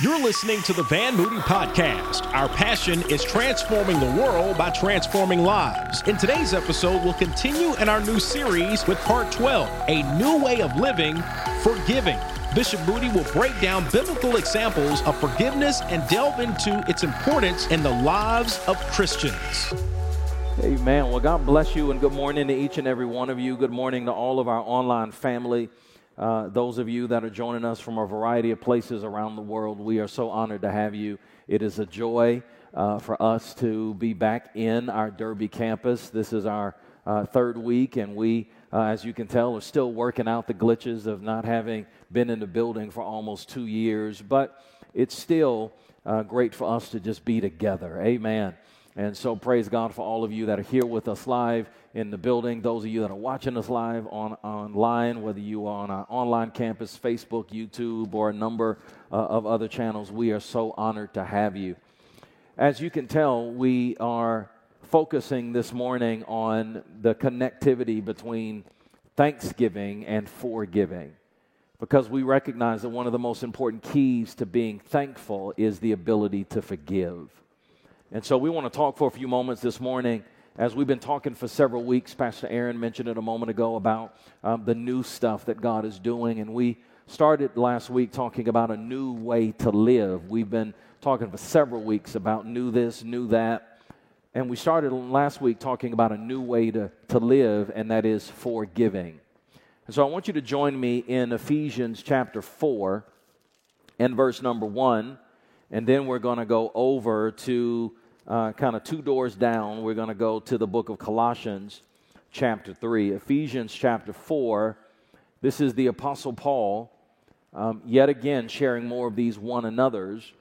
You're listening to the Van Moody Podcast. Our passion is transforming the world by transforming lives. In today's episode, we'll continue in our new series with part 12 A New Way of Living, Forgiving. Bishop Moody will break down biblical examples of forgiveness and delve into its importance in the lives of Christians. Amen. Well, God bless you and good morning to each and every one of you. Good morning to all of our online family. Uh, those of you that are joining us from a variety of places around the world, we are so honored to have you. It is a joy uh, for us to be back in our Derby campus. This is our uh, third week, and we, uh, as you can tell, are still working out the glitches of not having been in the building for almost two years. But it's still uh, great for us to just be together. Amen. And so, praise God for all of you that are here with us live in the building. Those of you that are watching us live on online, whether you are on our online campus, Facebook, YouTube, or a number uh, of other channels, we are so honored to have you. As you can tell, we are focusing this morning on the connectivity between thanksgiving and forgiving because we recognize that one of the most important keys to being thankful is the ability to forgive. And so we want to talk for a few moments this morning as we've been talking for several weeks. Pastor Aaron mentioned it a moment ago about um, the new stuff that God is doing. And we started last week talking about a new way to live. We've been talking for several weeks about new this, new that. And we started last week talking about a new way to, to live, and that is forgiving. And so I want you to join me in Ephesians chapter 4 and verse number 1. And then we're going to go over to uh, kind of two doors down. We're going to go to the book of Colossians, chapter 3. Ephesians, chapter 4. This is the Apostle Paul, um, yet again sharing more of these one another's.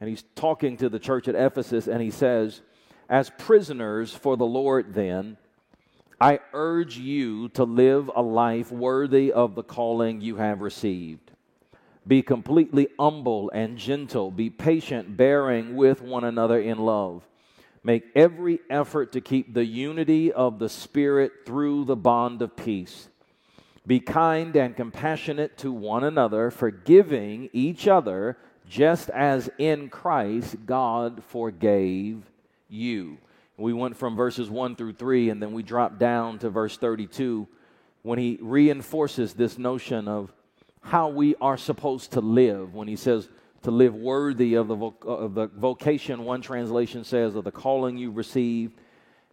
And he's talking to the church at Ephesus, and he says, As prisoners for the Lord, then, I urge you to live a life worthy of the calling you have received be completely humble and gentle. Be patient, bearing with one another in love. Make every effort to keep the unity of the Spirit through the bond of peace. Be kind and compassionate to one another, forgiving each other, just as in Christ God forgave you. We went from verses 1 through 3, and then we dropped down to verse 32 when he reinforces this notion of how we are supposed to live when he says to live worthy of the, of the vocation, one translation says, of the calling you received.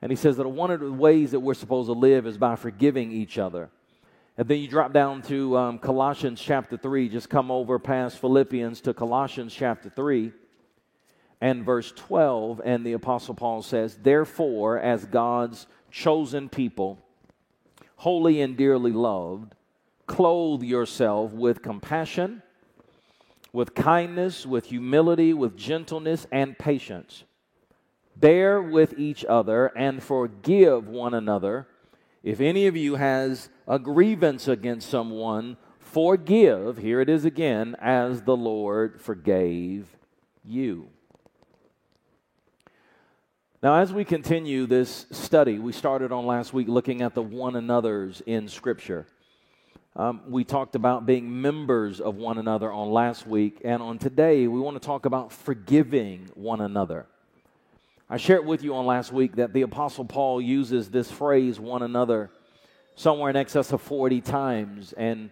And he says that one of the ways that we're supposed to live is by forgiving each other. And then you drop down to um, Colossians chapter 3, just come over past Philippians to Colossians chapter 3 and verse 12. And the Apostle Paul says, Therefore, as God's chosen people, holy and dearly loved, clothe yourself with compassion, with kindness, with humility, with gentleness, and patience. Bear with each other and forgive one another. If any of you has a grievance against someone, forgive, here it is again, as the Lord forgave you. Now, as we continue this study, we started on last week looking at the one another's in Scripture. Um, we talked about being members of one another on last week, and on today, we want to talk about forgiving one another. I shared with you on last week that the Apostle Paul uses this phrase, one another, somewhere in excess of 40 times. And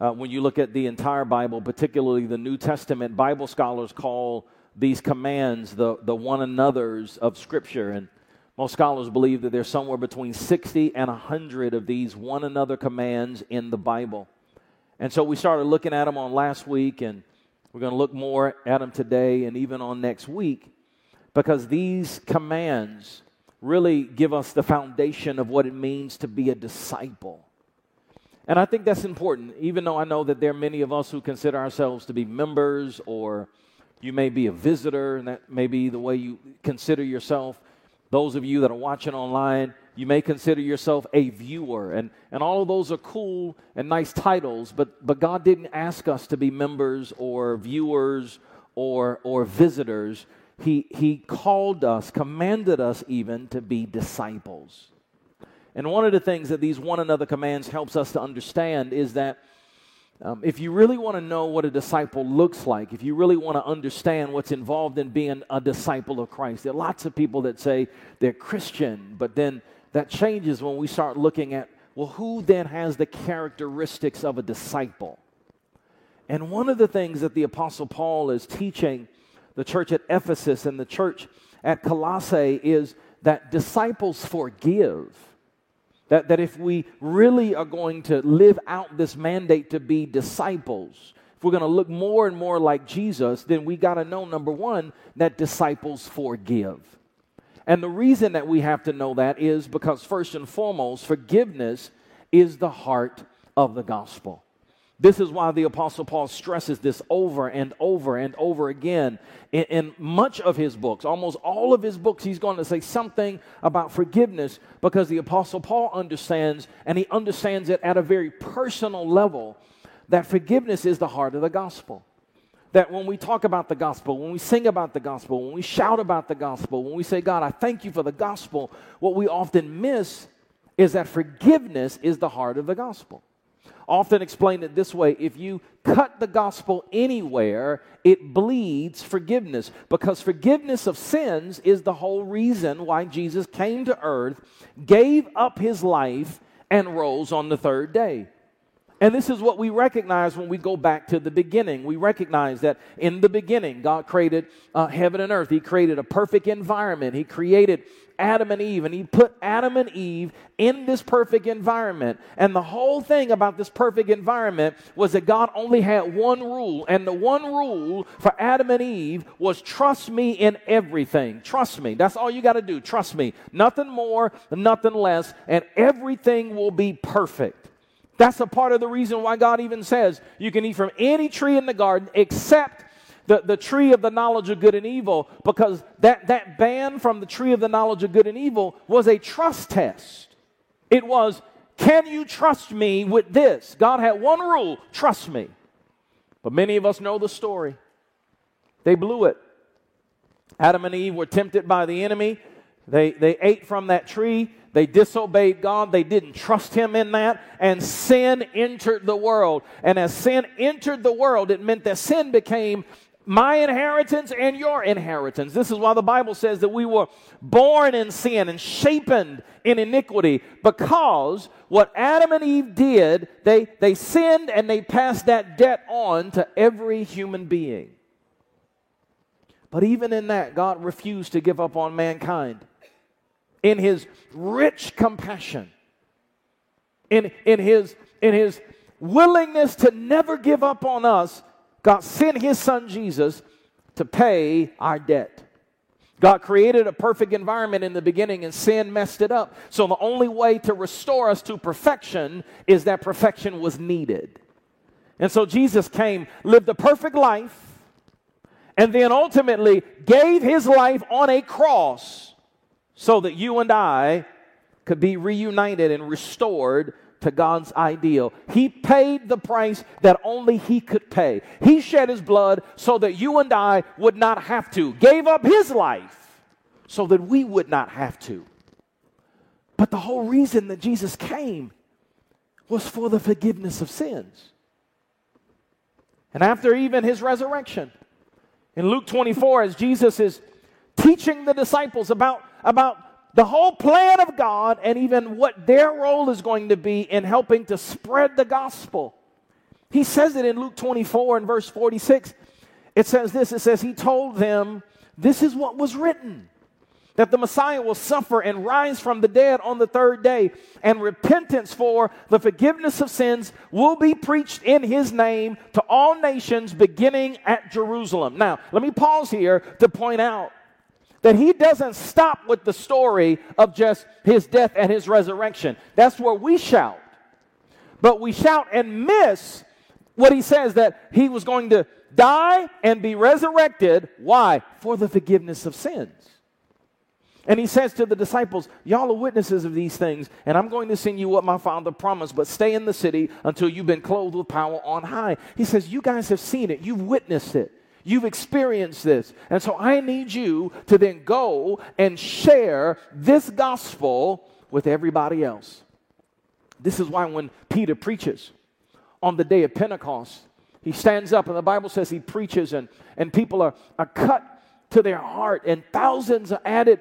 uh, when you look at the entire Bible, particularly the New Testament, Bible scholars call these commands the, the one another's of Scripture. And most scholars believe that there's somewhere between 60 and 100 of these one another commands in the Bible. And so we started looking at them on last week, and we're going to look more at them today and even on next week because these commands really give us the foundation of what it means to be a disciple. And I think that's important, even though I know that there are many of us who consider ourselves to be members, or you may be a visitor, and that may be the way you consider yourself. Those of you that are watching online, you may consider yourself a viewer. And, and all of those are cool and nice titles, but, but God didn't ask us to be members or viewers or, or visitors. He, he called us, commanded us even to be disciples. And one of the things that these one another commands helps us to understand is that Um, if you really want to know what a disciple looks like, if you really want to understand what's involved in being a disciple of Christ, there are lots of people that say they're Christian, but then that changes when we start looking at, well, who then has the characteristics of a disciple? And one of the things that the Apostle Paul is teaching the church at Ephesus and the church at Colossae is that disciples forgive. That, that if we really are going to live out this mandate to be disciples, if we're going to look more and more like Jesus, then we got to know, number one, that disciples forgive. And the reason that we have to know that is because, first and foremost, forgiveness is the heart of the gospel. This is why the Apostle Paul stresses this over and over and over again in, in, much of his books. Almost all of his books, he's going to say something about forgiveness because the Apostle Paul understands, and he understands it at a very personal level, that forgiveness is the heart of the gospel. That when we talk about the gospel, when we sing about the gospel, when we shout about the gospel, when we say, God, I thank you for the gospel, what we often miss is that forgiveness is the heart of the gospel often explain it this way if you cut the gospel anywhere, it bleeds forgiveness because forgiveness of sins is the whole reason why Jesus came to earth, gave up his life, and rose on the third day. And this is what we recognize when we go back to the beginning. We recognize that in the beginning, God created uh, heaven and earth. He created a perfect environment. He created Adam and Eve, and He put Adam and Eve in this perfect environment. And the whole thing about this perfect environment was that God only had one rule. And the one rule for Adam and Eve was trust me in everything. Trust me. That's all you got to do. Trust me. Nothing more, nothing less, and everything will be perfect. That's a part of the reason why God even says you can eat from any tree in the garden except the, the tree of the knowledge of good and evil, because that, that ban from the tree of the knowledge of good and evil was a trust test. It was, can you trust me with this? God had one rule trust me. But many of us know the story. They blew it. Adam and Eve were tempted by the enemy. They, they ate from that tree. They disobeyed God. They didn't trust Him in that. And sin entered the world. And as sin entered the world, it meant that sin became my inheritance and your inheritance. This is why the Bible says that we were born in sin and shapen in iniquity because what Adam and Eve did, they, they sinned and they passed that debt on to every human being. But even in that, God refused to give up on mankind in his rich compassion, in, in, his, in his willingness to never give up on us, God sent his son Jesus to pay our debt. God created a perfect environment in the beginning and sin messed it up. So the only way to restore us to perfection is that perfection was needed. And so Jesus came, lived a perfect life, and then ultimately gave his life on a cross so that you and I could be reunited and restored to God's ideal. He paid the price that only He could pay. He shed His blood so that you and I would not have to, gave up His life so that we would not have to. But the whole reason that Jesus came was for the forgiveness of sins. And after even His resurrection, in Luke 24, as Jesus is teaching the disciples about about the whole plan of God and even what their role is going to be in helping to spread the gospel. He says it in Luke 24 and verse 46. It says this it says, He told them, This is what was written that the Messiah will suffer and rise from the dead on the third day, and repentance for the forgiveness of sins will be preached in his name to all nations beginning at Jerusalem. Now, let me pause here to point out that he doesn't stop with the story of just his death and his resurrection. That's where we shout. But we shout and miss what he says that he was going to die and be resurrected. Why? For the forgiveness of sins. And he says to the disciples, Y'all are witnesses of these things, and I'm going to send you what my father promised, but stay in the city until you've been clothed with power on high. He says, You guys have seen it, you've witnessed it. You've experienced this. And so I need you to then go and share this gospel with everybody else. This is why when Peter preaches on the day of Pentecost. He stands up, and the Bible says he preaches, and, and people are, are cut to their heart, and thousands are added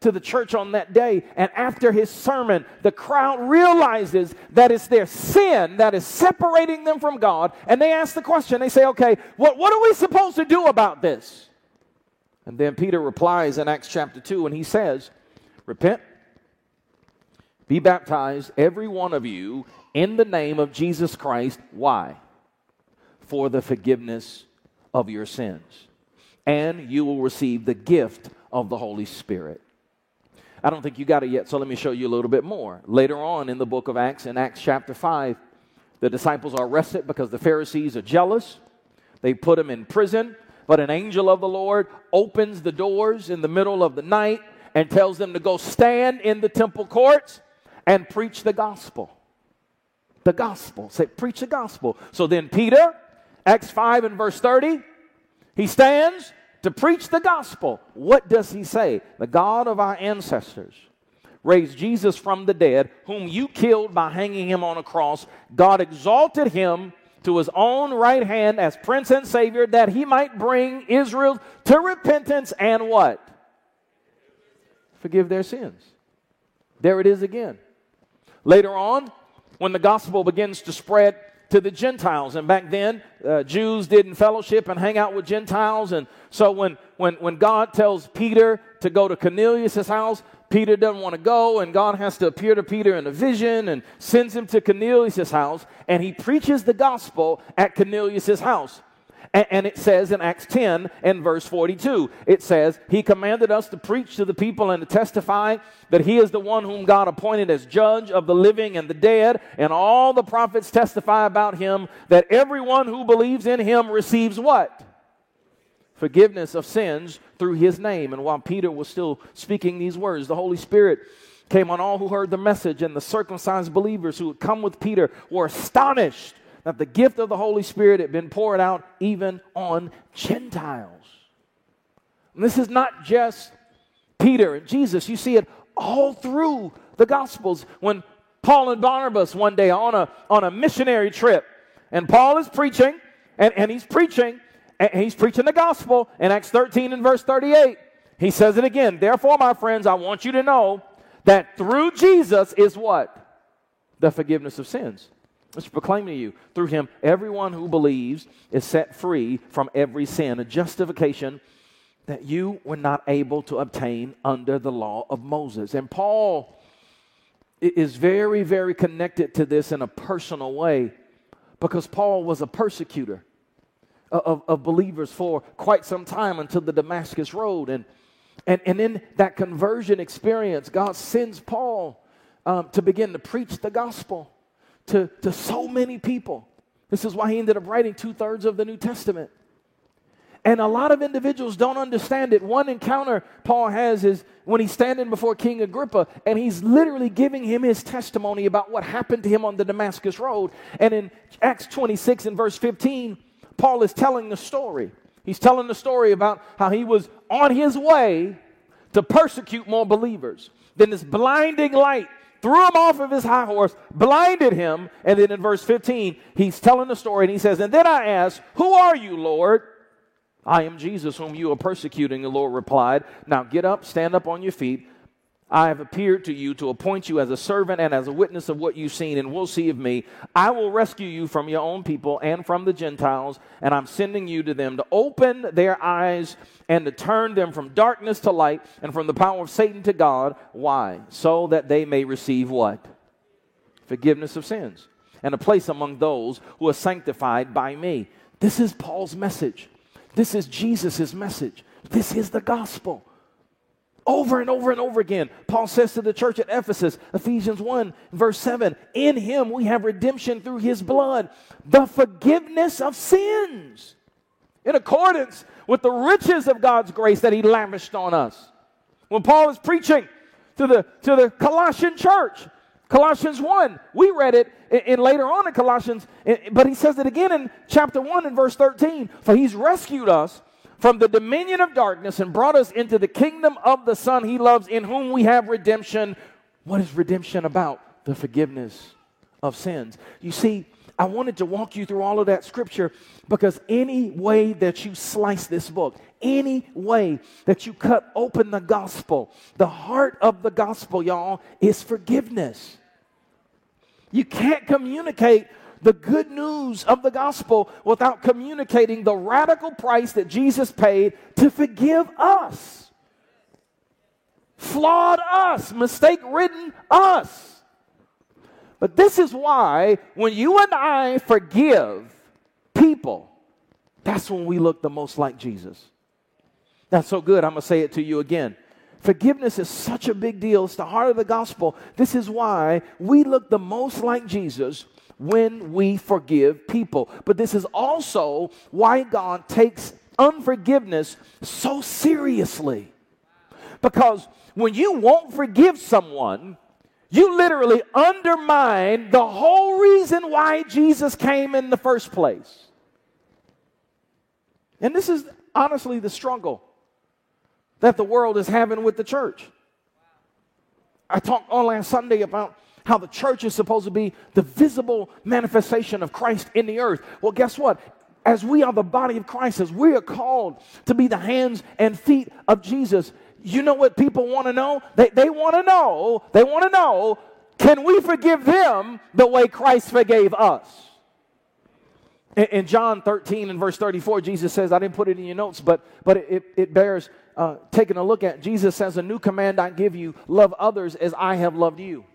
to the church on that day. And after his sermon, the crowd realizes that it's their sin that is separating them from God. And they ask the question they say, okay, what, what are we supposed to do about this? And then Peter replies in Acts chapter 2, and he says, Repent, be baptized, every one of you, in the name of Jesus Christ. Why? For the forgiveness of your sins. And you will receive the gift of the Holy Spirit. I don't think you got it yet, so let me show you a little bit more. Later on in the book of Acts, in Acts chapter 5, the disciples are arrested because the Pharisees are jealous. They put them in prison, but an angel of the Lord opens the doors in the middle of the night and tells them to go stand in the temple courts and preach the gospel. The gospel. Say, preach the gospel. So then Peter, Acts 5 and verse 30, he stands to preach the gospel. What does he say? The God of our ancestors raised Jesus from the dead, whom you killed by hanging him on a cross. God exalted him to his own right hand as prince and savior that he might bring Israel to repentance and what? Forgive their sins. There it is again. Later on, when the gospel begins to spread to the Gentiles. And back then, uh, Jews didn't fellowship and hang out with Gentiles. And so when, when, when God tells Peter to go to Cornelius' house, Peter doesn't want to go, and God has to appear to Peter in a vision and sends him to Cornelius' house, and he preaches the gospel at Cornelius' house. And, it says in Acts 10 and verse 42, it says, He commanded us to preach to the people and to testify that He is the one whom God appointed as judge of the living and the dead. And all the prophets testify about Him that everyone who believes in Him receives what? Forgiveness of sins through His name. And while Peter was still speaking these words, the Holy Spirit came on all who heard the message, and the circumcised believers who had come with Peter were astonished that the gift of the Holy Spirit had been poured out even on Gentiles. And this is not just Peter and Jesus, you see it all through the Gospels. When Paul and Barnabas one day on a, on a missionary trip, and Paul is preaching, and, and he's preaching, and he's preaching the gospel in Acts 13 and verse 38. He says it again. Therefore, my friends, I want you to know that through Jesus is what? The forgiveness of sins. Let's proclaim to you through him, everyone who believes is set free from every sin, a justification that you were not able to obtain under the law of Moses. And Paul is very, very connected to this in a personal way because Paul was a persecutor of, of believers for quite some time until the Damascus Road. And, and, and in that conversion experience, God sends Paul um, to begin to preach the gospel to, to so many people. This is why he ended up writing two thirds of the New Testament. And a lot of individuals don't understand it. One encounter Paul has is when he's standing before King Agrippa and he's literally giving him his testimony about what happened to him on the Damascus Road. And in Acts 26 and verse 15, Paul is telling the story. He's telling the story about how he was on his way to persecute more believers. Then this blinding light threw him off of his high horse, blinded him. And then in verse 15, he's telling the story and he says, And then I asked, Who are you, Lord? I am Jesus, whom you are persecuting. The Lord replied, Now get up, stand up on your feet. I have appeared to you to appoint you as a servant and as a witness of what you've seen and will see of me. I will rescue you from your own people and from the Gentiles, and I'm sending you to them to open their eyes and to turn them from darkness to light and from the power of Satan to God. Why? So that they may receive what? Forgiveness of sins and a place among those who are sanctified by me. This is Paul's message. This is Jesus' message. This is the gospel. Over and over and over again, Paul says to the church at Ephesus, Ephesians 1, verse 7, In him we have redemption through his blood, the forgiveness of sins, in accordance with the riches of God's grace that he lavished on us. When Paul is preaching to the, to the Colossian church, Colossians 1, we read it in, later on in Colossians, eh, but he says it again in chapter 1 and verse 13, For he's rescued us from the dominion of darkness and brought us into the kingdom of the Son he loves, in whom we have redemption. What is redemption about? The forgiveness of sins. You see, I wanted to walk you through all of that scripture because any way that you slice this book, any way that you cut open the gospel, the heart of the gospel, y'all, is forgiveness. You can't communicate the good news of the gospel without communicating the radical price that Jesus paid to forgive us. Flawed us, mistake ridden us. But this is why when you and I forgive people, that's when we look the most like Jesus. That's so good. I'm going to say it to you again. Forgiveness is such a big deal. It's the heart of the gospel. This is why we look the most like Jesus when we forgive people. But this is also why God takes unforgiveness so seriously. Because when you won't forgive someone, you literally undermine the whole reason why Jesus came in the first place. And this is honestly the struggle that the world is having with the church. I talked on last Sunday about how the church is supposed to be the visible manifestation of Christ in the earth. Well, guess what? As we are the body of Christ, as we are called to be the hands and feet of Jesus, you know what people want to know? They, they want to know, they want to know, can we forgive them the way Christ forgave us? In, in, John 13 and verse 34, Jesus says, I didn't put it in your notes, but, but it, it bears uh, taking a look at. Jesus says, A new command I give you love others as I have loved you.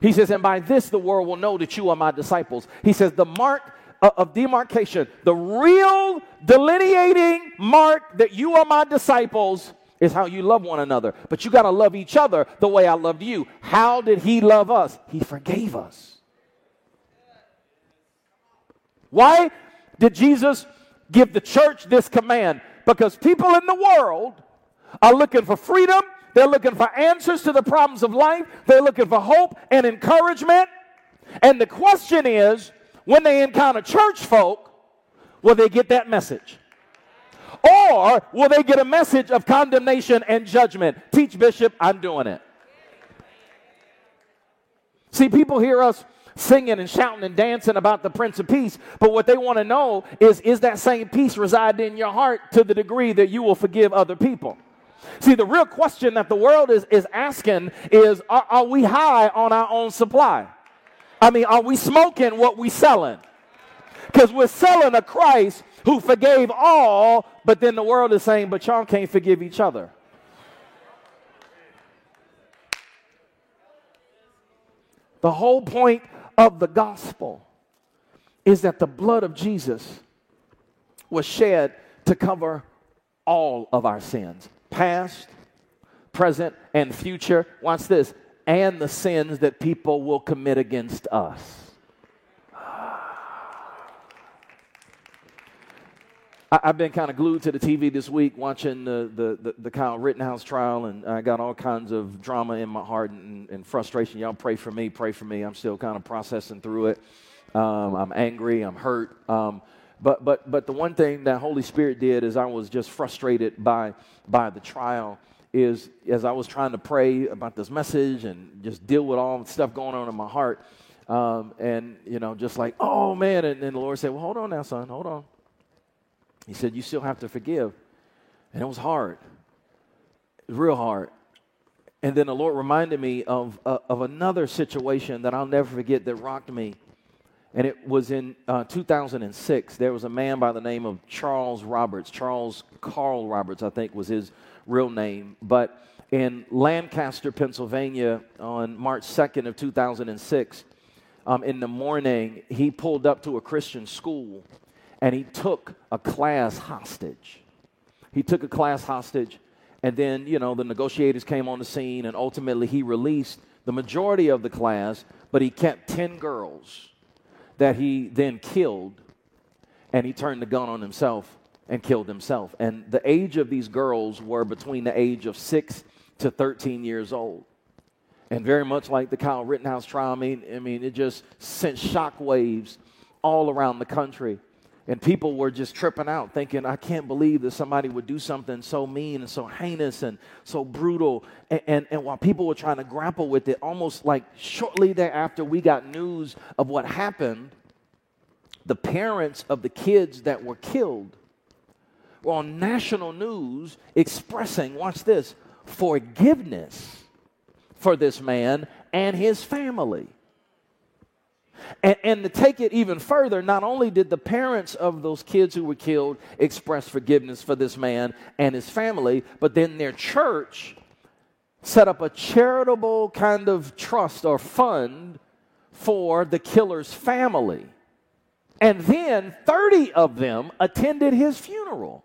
He says, And by this the world will know that you are my disciples. He says, The mark uh, of demarcation, the real delineating mark that you are my disciples is how you love one another. But you got to love each other the way I loved you. How did he love us? He forgave us. Why did Jesus give the church this command? Because people in the world are looking for freedom, they're looking for answers to the problems of life, they're looking for hope and encouragement. And the question is when they encounter church folk, will they get that message? Or will they get a message of condemnation and judgment? Teach, Bishop, I'm doing it. See, people hear us singing and shouting and dancing about the Prince of Peace, but what they want to know is is that same peace reside in your heart to the degree that you will forgive other people? See, the real question that the world is, is asking is are, are we high on our own supply? I mean, are we smoking what we selling? Because we're selling a Christ who forgave all, but then the world is saying, but y'all can't forgive each other. The whole point of the gospel is that the blood of Jesus was shed to cover all of our sins past, present, and future. Watch this and the sins that people will commit against us. I, have been kind of glued to the TV this week watching the, the, the, the, Kyle Rittenhouse trial, and I got all kinds of drama in my heart and, and frustration. Y'all pray for me, pray for me. I'm still kind of processing through it. Um, I'm angry, I'm hurt. Um, but, but, but the one thing that Holy Spirit did is I was just frustrated by, by the trial is as I was trying to pray about this message and just deal with all the stuff going on in my heart, um, and you know, just like, oh man, and then the Lord said, well, hold on now, son, hold on. He said, You still have to forgive. And it was hard, it was real hard. And then the Lord reminded me of, uh, of another situation that I'll never forget that rocked me. And it was in uh, 2006. There was a man by the name of Charles Roberts. Charles Carl Roberts, I think, was his real name. But in Lancaster, Pennsylvania, on March 2nd of 2006, um, in the morning, he pulled up to a Christian school and he took a class hostage. He took a class hostage, and then, you know, the negotiators came on the scene, and ultimately he released the majority of the class, but he kept 10 girls that he then killed, and he turned the gun on himself and killed himself. And the age of these girls were between the age of 6 to 13 years old. And very much like the Kyle Rittenhouse trial, I mean, I mean, it just sent shockwaves all around the country. And people were just tripping out, thinking, I can't believe that somebody would do something so mean and so heinous and so brutal. And, and, and, while people were trying to grapple with it, almost like shortly thereafter we got news of what happened, the parents of the kids that were killed were on national news expressing, watch this, forgiveness for this man and his family. And, and, to take it even further, not only did the parents of those kids who were killed express forgiveness for this man and his family, but then their church set up a charitable kind of trust or fund for the killer's family. And then 30 of them attended his funeral.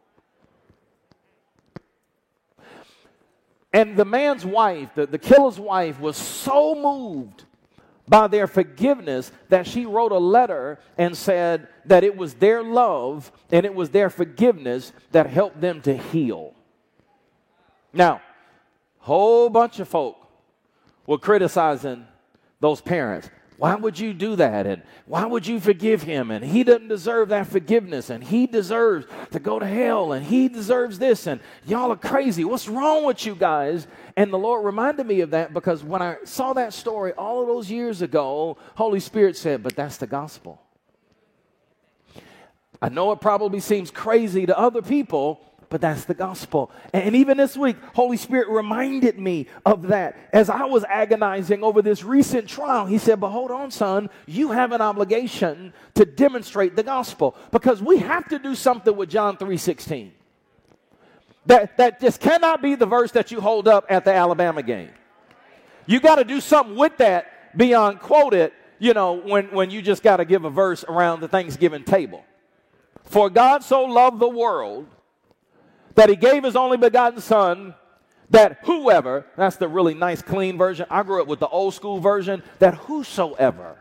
And the man's wife, the, the killer's wife, was so moved by their forgiveness that she wrote a letter and said that it was their love and it was their forgiveness that helped them to heal. Now, whole bunch of folk were criticizing those parents. Why would you do that? And why would you forgive him? And he doesn't deserve that forgiveness. And he deserves to go to hell. And he deserves this. And y'all are crazy. What's wrong with you guys? And the Lord reminded me of that because when I saw that story all of those years ago, Holy Spirit said, But that's the gospel. I know it probably seems crazy to other people, but that's the gospel. And even this week, Holy Spirit reminded me of that as I was agonizing over this recent trial. He said, But hold on, son, you have an obligation to demonstrate the gospel because we have to do something with John 3 16. That, that just cannot be the verse that you hold up at the Alabama game. You got to do something with that beyond quote it, you know, when, when you just got to give a verse around the Thanksgiving table. For God so loved the world that he gave his only begotten son that whoever, that's the really nice, clean version. I grew up with the old school version, that whosoever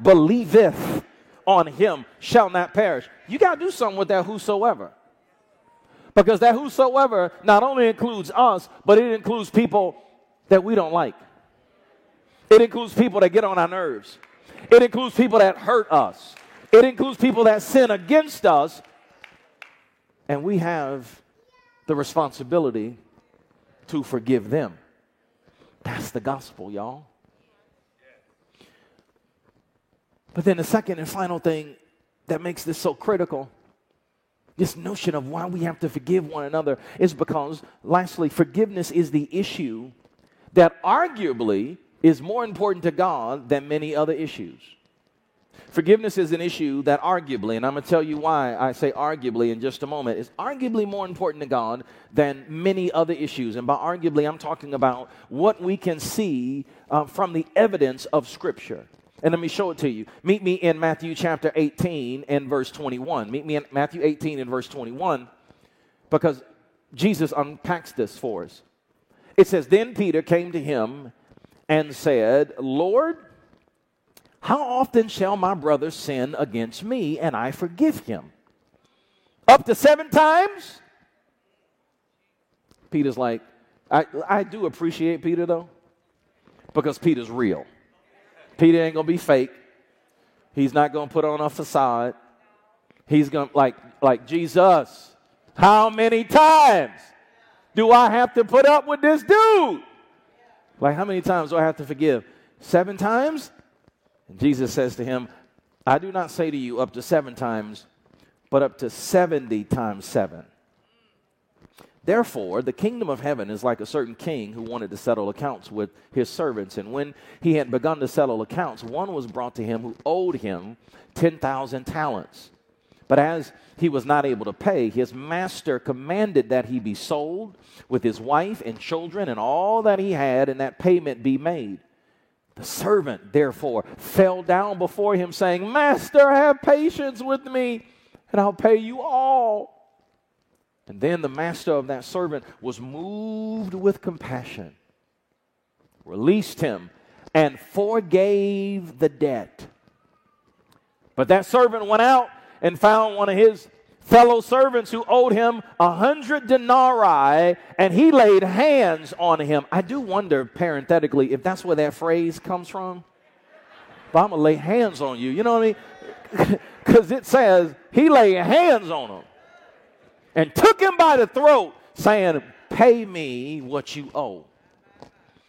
believeth on him shall not perish. You got to do something with that whosoever. Because that whosoever not only includes us, but it includes people that we don't like. It includes people that get on our nerves. It includes people that hurt us. It includes people that sin against us and we have the responsibility to forgive them. That's the gospel, y'all. But then the second and final thing that makes this so critical, this notion of why we have to forgive one another, is because, lastly, forgiveness is the issue that arguably is more important to God than many other issues. Forgiveness is an issue that arguably, and I'm going to tell you why I say arguably in just a moment, is arguably more important to God than many other issues. And by arguably, I'm talking about what we can see uh, from the evidence of Scripture. And let me show it to you. Meet me in Matthew chapter 18 and verse 21. Meet me in Matthew 18 and verse 21 because Jesus unpacks this for us. It says, Then Peter came to him and said, Lord, how often shall my brother sin against me and I forgive him? Up to seven times? Peter's like, I, I do appreciate Peter though, because Peter's real. Peter ain't gonna be fake. He's not gonna put on a facade. He's gonna like like Jesus. How many times do I have to put up with this dude? Like how many times do I have to forgive? Seven times? And Jesus says to him, I do not say to you up to seven times, but up to 70 times seven. Therefore, the kingdom of heaven is like a certain king who wanted to settle accounts with his servants. And when he had begun to settle accounts, one was brought to him who owed him 10,000 talents. But as he was not able to pay, his master commanded that he be sold with his wife and children and all that he had, and that payment be made. The servant, therefore, fell down before him, saying, Master, have patience with me, and I'll pay you all. And then the master of that servant was moved with compassion, released him, and forgave the debt. But that servant went out and found one of his fellow servants who owed him a hundred denarii, and he laid hands on him. I do wonder, parenthetically, if that's where that phrase comes from. But I'm gonna lay hands on you. You know what I mean? Because it says he laid hands on him and took him by the throat, saying, Pay me what you owe.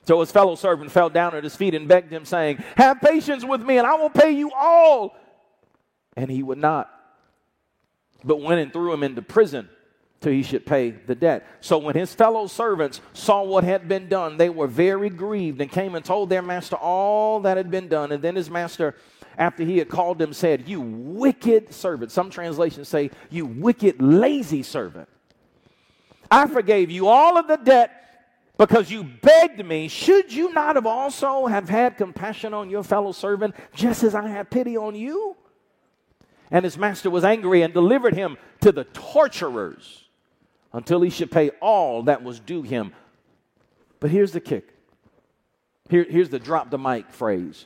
So his fellow servant fell down at his feet and begged him, saying, Have patience with me, and I will pay you all. And he would not, but went and threw him into prison till he should pay the debt. So when his fellow servants saw what had been done, they were very grieved and came and told their master all that had been done. And then his master, after he had called them, said, You wicked servant. Some translations say, You wicked, lazy servant. I forgave you all of the debt because you begged me. Should you not have also have had compassion on your fellow servant, just as I had pity on you? And his master was angry and delivered him to the torturers until he should pay all that was due him. But here's the kick. Here, here's the drop the mic phrase.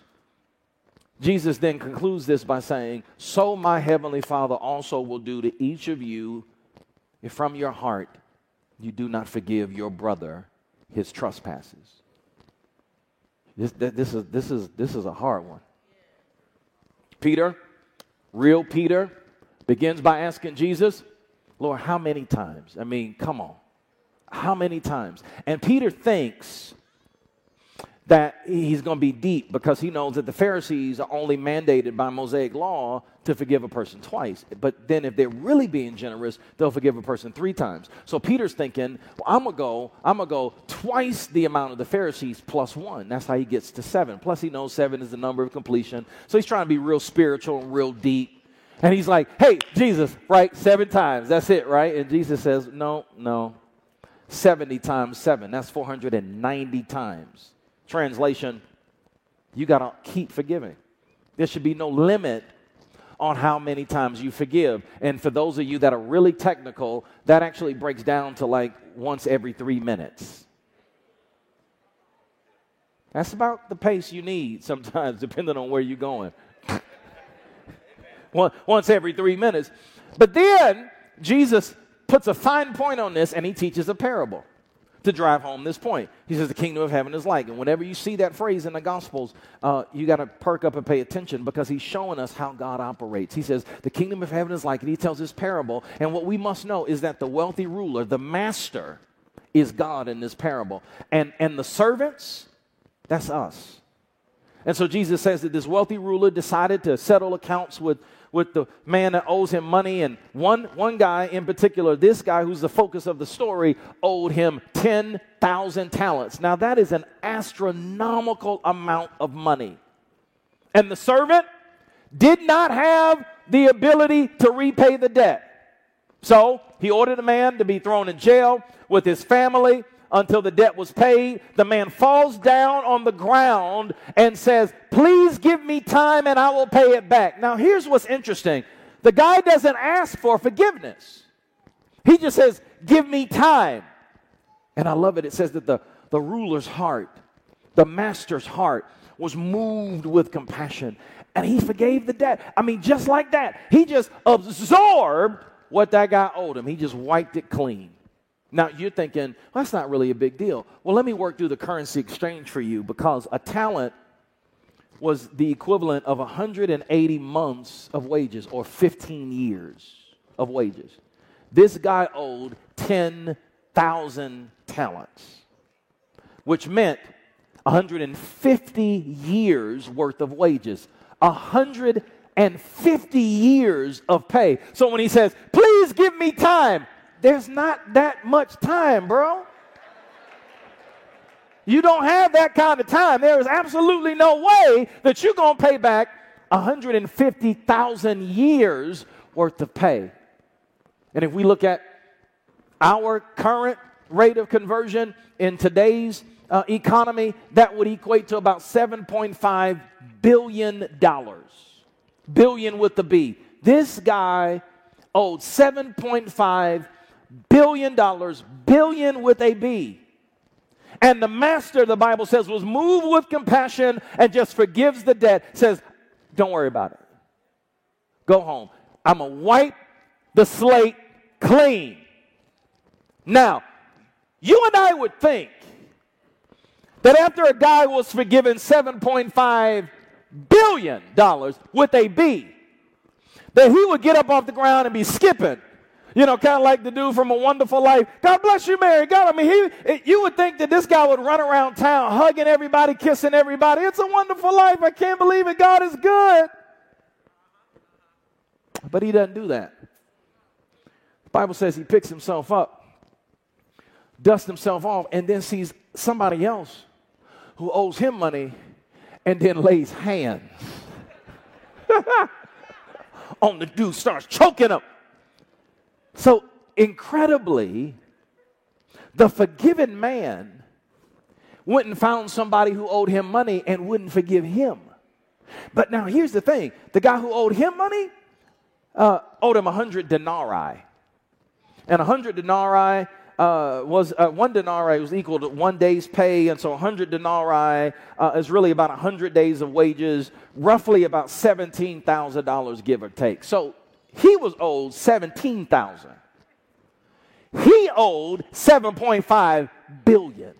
Jesus then concludes this by saying, So my heavenly Father also will do to each of you if from your heart you do not forgive your brother his trespasses. This, this, is, this, is, this is a hard one. Peter, real Peter, begins by asking Jesus, Lord, how many times? I mean, come on. How many times? And Peter thinks that he's going to be deep because he knows that the Pharisees are only mandated by Mosaic law to forgive a person twice. But then if they're really being generous, they'll forgive a person three times. So Peter's thinking, well, I'm going to go, I'm going to go twice the amount of the Pharisees plus one. That's how he gets to seven. Plus he knows seven is the number of completion. So he's trying to be real spiritual and real deep. And he's like, hey, Jesus, right? Seven times. That's it, right? And Jesus says, no, no. 70 times seven. That's 490 times. Translation, you got to keep forgiving. There should be no limit on how many times you forgive. And for those of you that are really technical, that actually breaks down to like once every three minutes. That's about the pace you need sometimes, depending on where you're going once every three minutes. But then Jesus puts a fine point on this and he teaches a parable to drive home this point. He says, The kingdom of heaven is like. And whenever you see that phrase in the Gospels, uh, you got to perk up and pay attention because he's showing us how God operates. He says, The kingdom of heaven is like, and he tells this parable. And what we must know is that the wealthy ruler, the master, is God in this parable. And, and the servants, that's us. And so Jesus says that this wealthy ruler decided to settle accounts with with the man that owes him money. And one, one guy in particular, this guy who's the focus of the story, owed him 10,000 talents. Now, that is an astronomical amount of money. And the servant did not have the ability to repay the debt. So he ordered a man to be thrown in jail with his family until the debt was paid. The man falls down on the ground and says, Please give me time and I will pay it back. Now, here's what's interesting the guy doesn't ask for forgiveness, he just says, Give me time. And I love it. It says that the, the ruler's heart, the master's heart, was moved with compassion and he forgave the debt. I mean, just like that, he just absorbed what that guy owed him, he just wiped it clean. Now you're thinking, well, that's not really a big deal. Well, let me work through the currency exchange for you because a talent was the equivalent of 180 months of wages or 15 years of wages. This guy owed 10,000 talents, which meant 150 years worth of wages. 150 years of pay. So when he says, please give me time, there's not that much time, bro. You don't have that kind of time. There is absolutely no way that you're going to pay back 150,000 years worth of pay. And if we look at our current rate of conversion in today's uh, economy, that would equate to about 7.5 billion dollars. Billion with the B. This guy owed 7.5 billion dollars, billion with a B. And the master, the Bible says, was moved with compassion and just forgives the debt. Says, don't worry about it. Go home. I'm going to wipe the slate clean. Now, you and I would think that after a guy was forgiven $7.5 billion with a B, that he would get up off the ground and be skipping you know, kind of like the dude from A Wonderful Life. God bless you, Mary. God, I mean, he, you would think that this guy would run around town hugging everybody, kissing everybody. It's a wonderful life. I can't believe it. God is good. But he doesn't do that. The Bible says he picks himself up, dusts himself off, and then sees somebody else who owes him money and then lays hands on the dude, starts choking him. So, incredibly, the forgiven man went and found somebody who owed him money and wouldn't forgive him. But now here's the thing the guy who owed him money uh, owed him a 100 denarii. And a 100 denarii uh, was uh, one denarii was equal to one day's pay, and so 100 denarii uh, is really about 100 days of wages, roughly about $17,000, give or take. So he was owed 17,000. He owed 7.5 billion.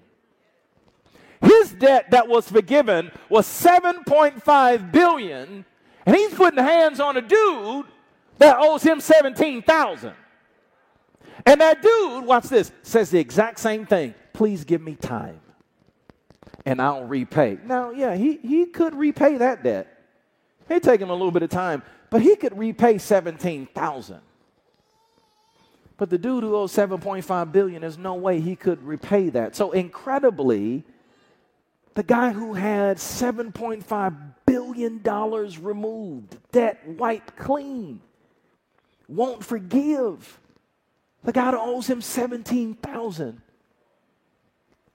His debt that was forgiven was 7.5 billion, and he's putting hands on a dude that owes him 17,000. And that dude, watch this, says the exact same thing. Please give me time and I'll repay. Now, yeah, he, he could repay that debt. It'd take him a little bit of time, but he could repay 17,000. But the dude who owes 7.5 billion, there's no way he could repay that. So incredibly, the guy who had 7.5 billion dollars removed, debt wiped clean, won't forgive. The guy who owes him 17,000.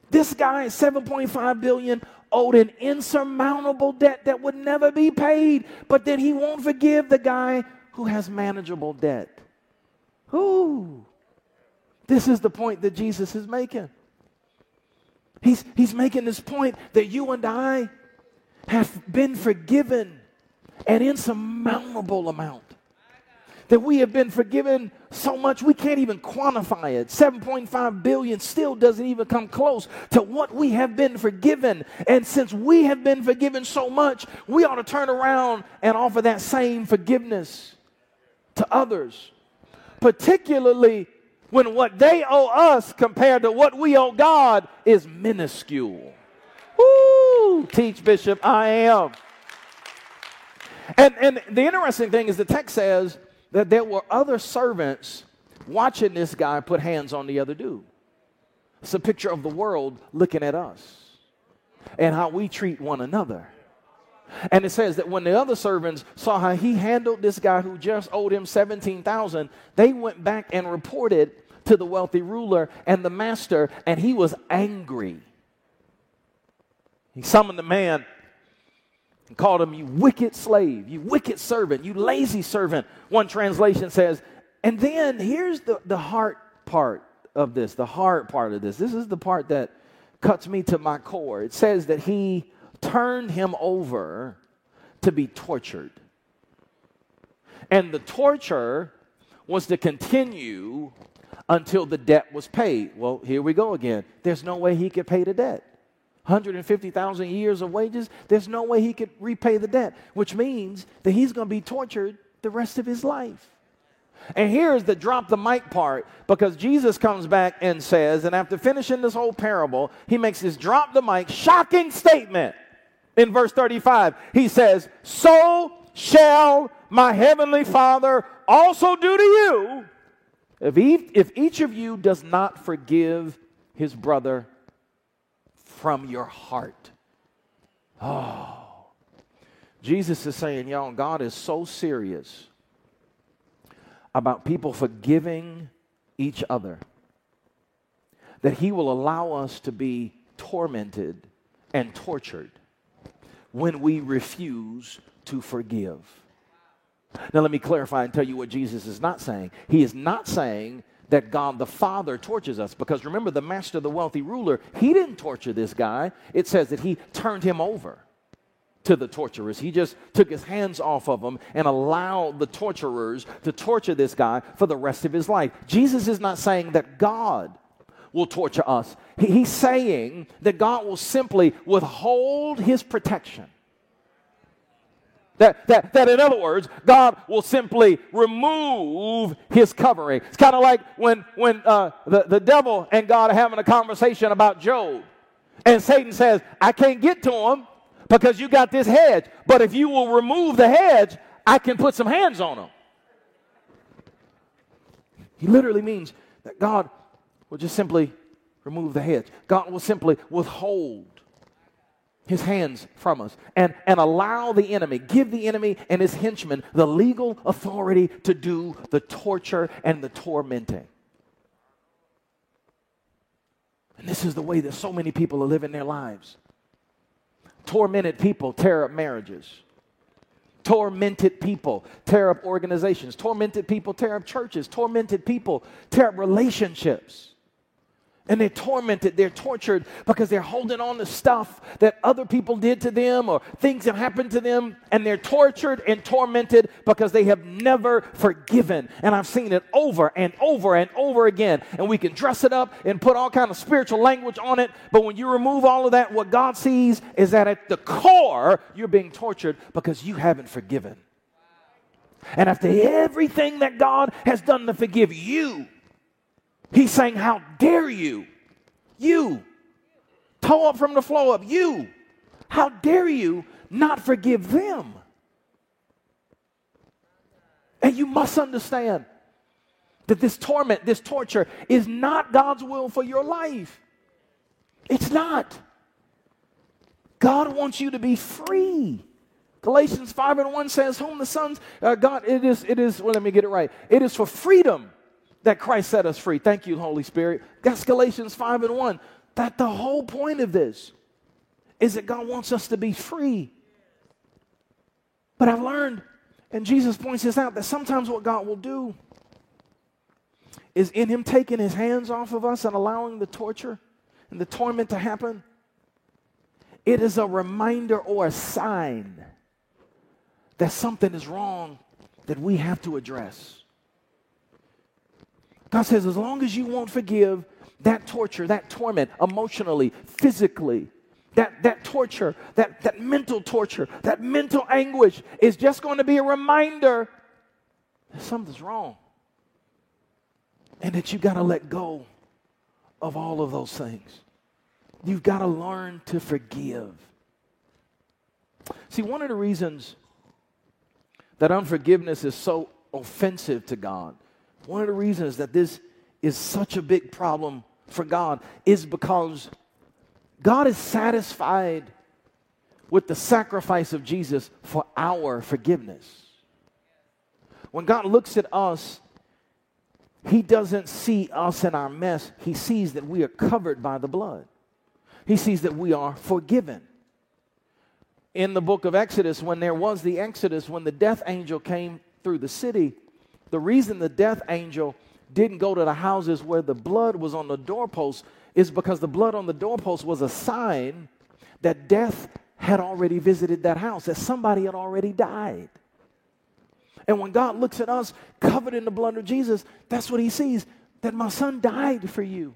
This guy, 7.5 billion, owed an insurmountable debt that would never be paid, but then he won't forgive the guy who has manageable debt. Who? This is the point that Jesus is making. He's, he's making this point that you and I have been forgiven an insurmountable amount that we have been forgiven so much we can't even quantify it. 7.5 billion still doesn't even come close to what we have been forgiven. And since we have been forgiven so much, we ought to turn around and offer that same forgiveness to others, particularly when what they owe us compared to what we owe God is minuscule. Woo! Teach, Bishop, I am. And, and the interesting thing is the text says that there were other servants watching this guy put hands on the other dude. It's a picture of the world looking at us and how we treat one another. And it says that when the other servants saw how he handled this guy who just owed him 17,000, they went back and reported to the wealthy ruler and the master, and he was angry. He summoned the man and called him, You wicked slave, you wicked servant, you lazy servant. One translation says, and then here's the, the heart part of this, the hard part of this. This is the part that cuts me to my core. It says that he turned him over to be tortured. And the torture was to continue until the debt was paid. Well, here we go again. There's no way he could pay the debt. 150,000 years of wages, there's no way he could repay the debt, which means that he's going to be tortured the rest of his life. And here's the drop the mic part because Jesus comes back and says, and after finishing this whole parable, he makes this drop the mic shocking statement in verse 35. He says, So shall my heavenly Father also do to you if, if each of you does not forgive his brother from your heart. Oh. Jesus is saying, y'all, God is so serious about people forgiving each other that He will allow us to be tormented and tortured when we refuse to forgive. Now, let me clarify and tell you what Jesus is not saying. He is not saying that God the Father tortures us. Because remember, the master, the wealthy ruler, he didn't torture this guy. It says that he turned him over to the torturers. He just took his hands off of him and allowed the torturers to torture this guy for the rest of his life. Jesus is not saying that God will torture us, he's saying that God will simply withhold his protection that, that, that, in other words, God will simply remove his covering. It's kind of like when, when uh, the, the devil and God are having a conversation about Job. And Satan says, I can't get to him because you got this hedge. But if you will remove the hedge, I can put some hands on him. He literally means that God will just simply remove the hedge. God will simply withhold his hands from us and, and allow the enemy, give the enemy and his henchmen the legal authority to do the torture and the tormenting. And this is the way that so many people are living their lives. Tormented people tear up marriages. Tormented people tear up organizations. Tormented people tear up churches. Tormented people tear up relationships. And they're tormented, they're tortured because they're holding on to stuff that other people did to them or things that happened to them. And they're tortured and tormented because they have never forgiven. And I've seen it over and over and over again. And we can dress it up and put all kind of spiritual language on it. But when you remove all of that, what God sees is that at the core, you're being tortured because you haven't forgiven. And after everything that God has done to forgive you, He's saying, How dare you? You. Toe up from the floor up. You. How dare you not forgive them? And you must understand that this torment, this torture, is not God's will for your life. It's not. God wants you to be free. Galatians 5 and 1 says, Whom the sons, uh, God, it is, it is, well, let me get it right. It is for freedom that Christ set us free. Thank you, Holy Spirit. That's Galatians 5 and 1. That the whole point of this is that God wants us to be free. But I've learned, and Jesus points this out, that sometimes what God will do is in Him taking His hands off of us and allowing the torture and the torment to happen, it is a reminder or a sign that something is wrong that we have to address. God says, as long as you won't forgive that torture, that torment, emotionally, physically, that, that torture, that, that mental torture, that mental anguish is just going to be a reminder that something's wrong. And that you've got to let go of all of those things. You've got to learn to forgive. See, one of the reasons that unforgiveness is so offensive to God one of the reasons that this is such a big problem for God is because God is satisfied with the sacrifice of Jesus for our forgiveness. When God looks at us, He doesn't see us in our mess, He sees that we are covered by the blood. He sees that we are forgiven. In the book of Exodus, when there was the Exodus, when the death angel came through the city, the reason the death angel didn't go to the houses where the blood was on the doorpost is because the blood on the doorpost was a sign that death had already visited that house, that somebody had already died. And when God looks at us covered in the blood of Jesus, that's what he sees that my son died for you.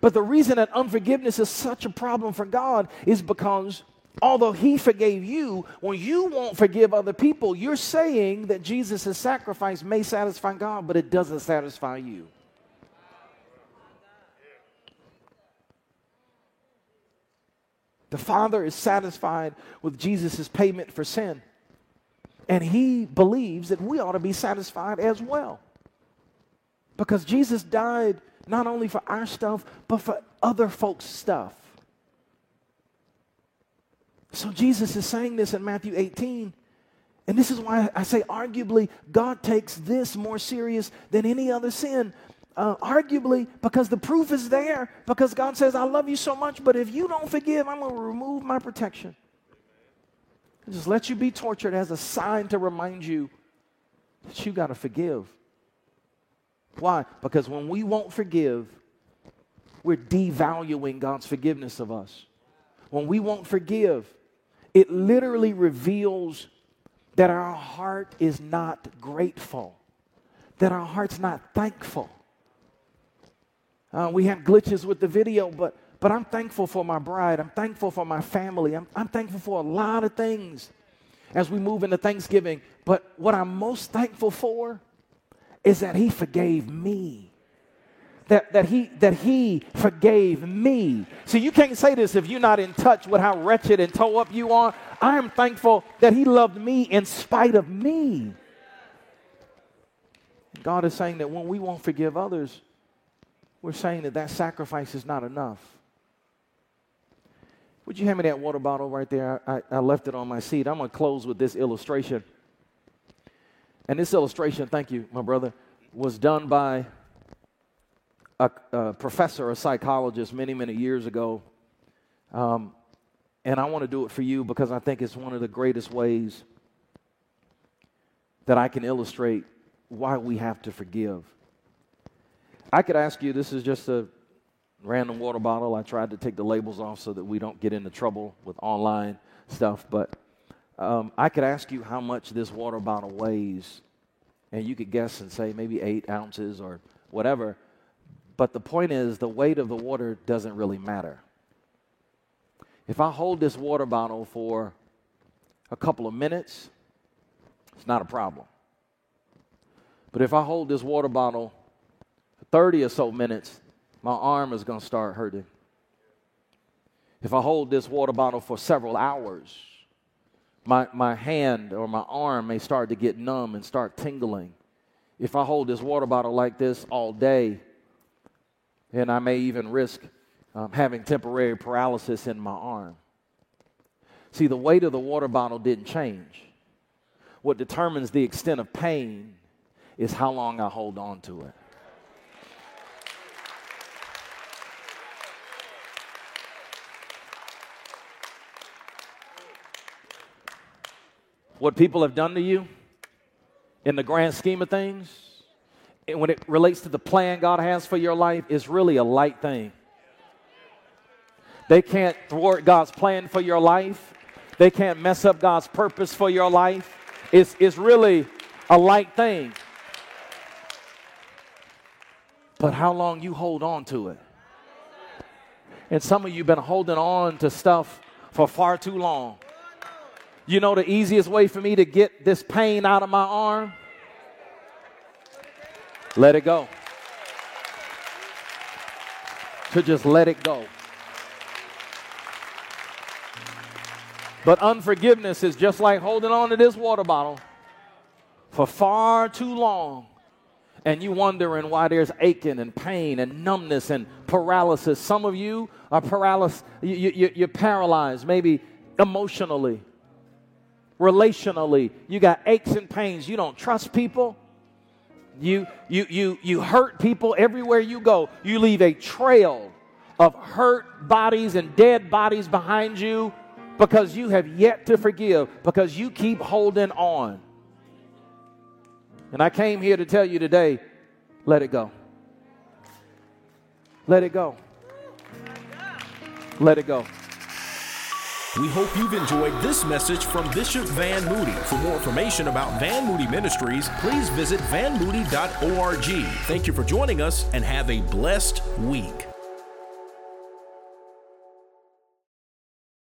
But the reason that unforgiveness is such a problem for God is because Although he forgave you, when you won't forgive other people, you're saying that Jesus' sacrifice may satisfy God, but it doesn't satisfy you. The Father is satisfied with Jesus' payment for sin. And he believes that we ought to be satisfied as well. Because Jesus died not only for our stuff, but for other folks' stuff. So Jesus is saying this in Matthew 18. And this is why I say, arguably, God takes this more serious than any other sin. Uh, arguably, because the proof is there, because God says, I love you so much, but if you don't forgive, I'm going to remove my protection. And just let you be tortured as a sign to remind you that you got to forgive. Why? Because when we won't forgive, we're devaluing God's forgiveness of us. When we won't forgive, it literally reveals that our heart is not grateful, that our heart's not thankful. Uh, we had glitches with the video, but, but I'm thankful for my bride. I'm thankful for my family. I'm, I'm thankful for a lot of things as we move into Thanksgiving. But what I'm most thankful for is that He forgave me that, that, he, that he forgave me. So you can't say this if you're not in touch with how wretched and toe up you are. I am thankful that he loved me in spite of me. God is saying that when we won't forgive others, we're saying that that sacrifice is not enough. Would you hand me that water bottle right there? I, I left it on my seat. I'm going to close with this illustration. And this illustration, thank you, my brother, was done by a, a professor, a psychologist, many, many years ago. Um, and I want to do it for you because I think it's one of the greatest ways that I can illustrate why we have to forgive. I could ask you this is just a random water bottle. I tried to take the labels off so that we don't get into trouble with online stuff, but um, I could ask you how much this water bottle weighs, and you could guess and say maybe eight ounces or whatever. But the point is, the weight of the water doesn't really matter. If I hold this water bottle for a couple of minutes, it's not a problem. But if I hold this water bottle for 30 or so minutes, my arm is going to start hurting. If I hold this water bottle for several hours, my, my hand or my arm may start to get numb and start tingling. If I hold this water bottle like this all day, and I may even risk um, having temporary paralysis in my arm. See, the weight of the water bottle didn't change. What determines the extent of pain is how long I hold on to it. What people have done to you in the grand scheme of things, when it relates to the plan God has for your life, is really a light thing. They can't thwart God's plan for your life. They can't mess up God's purpose for your life. It's, it's really a light thing. But how long you hold on to it? And some of you have been holding on to stuff for far too long. You know the easiest way for me to get this pain out of my arm? Let it go. To just let it go. But unforgiveness is just like holding on to this water bottle for far too long. And you wondering why there's aching and pain and numbness and paralysis. Some of you are paralyzed, you, you, you're paralyzed, maybe emotionally, relationally. You got aches and pains. You don't trust people. You, you, you, you hurt people everywhere you go. You leave a trail of hurt bodies and dead bodies behind you because you have yet to forgive, because you keep holding on. And I came here to tell you today let it go. Let it go. Let it go. We hope you've enjoyed this message from Bishop Van Moody. For more information about Van Moody Ministries, please visit vanmoody.org. Thank you for joining us and have a blessed week.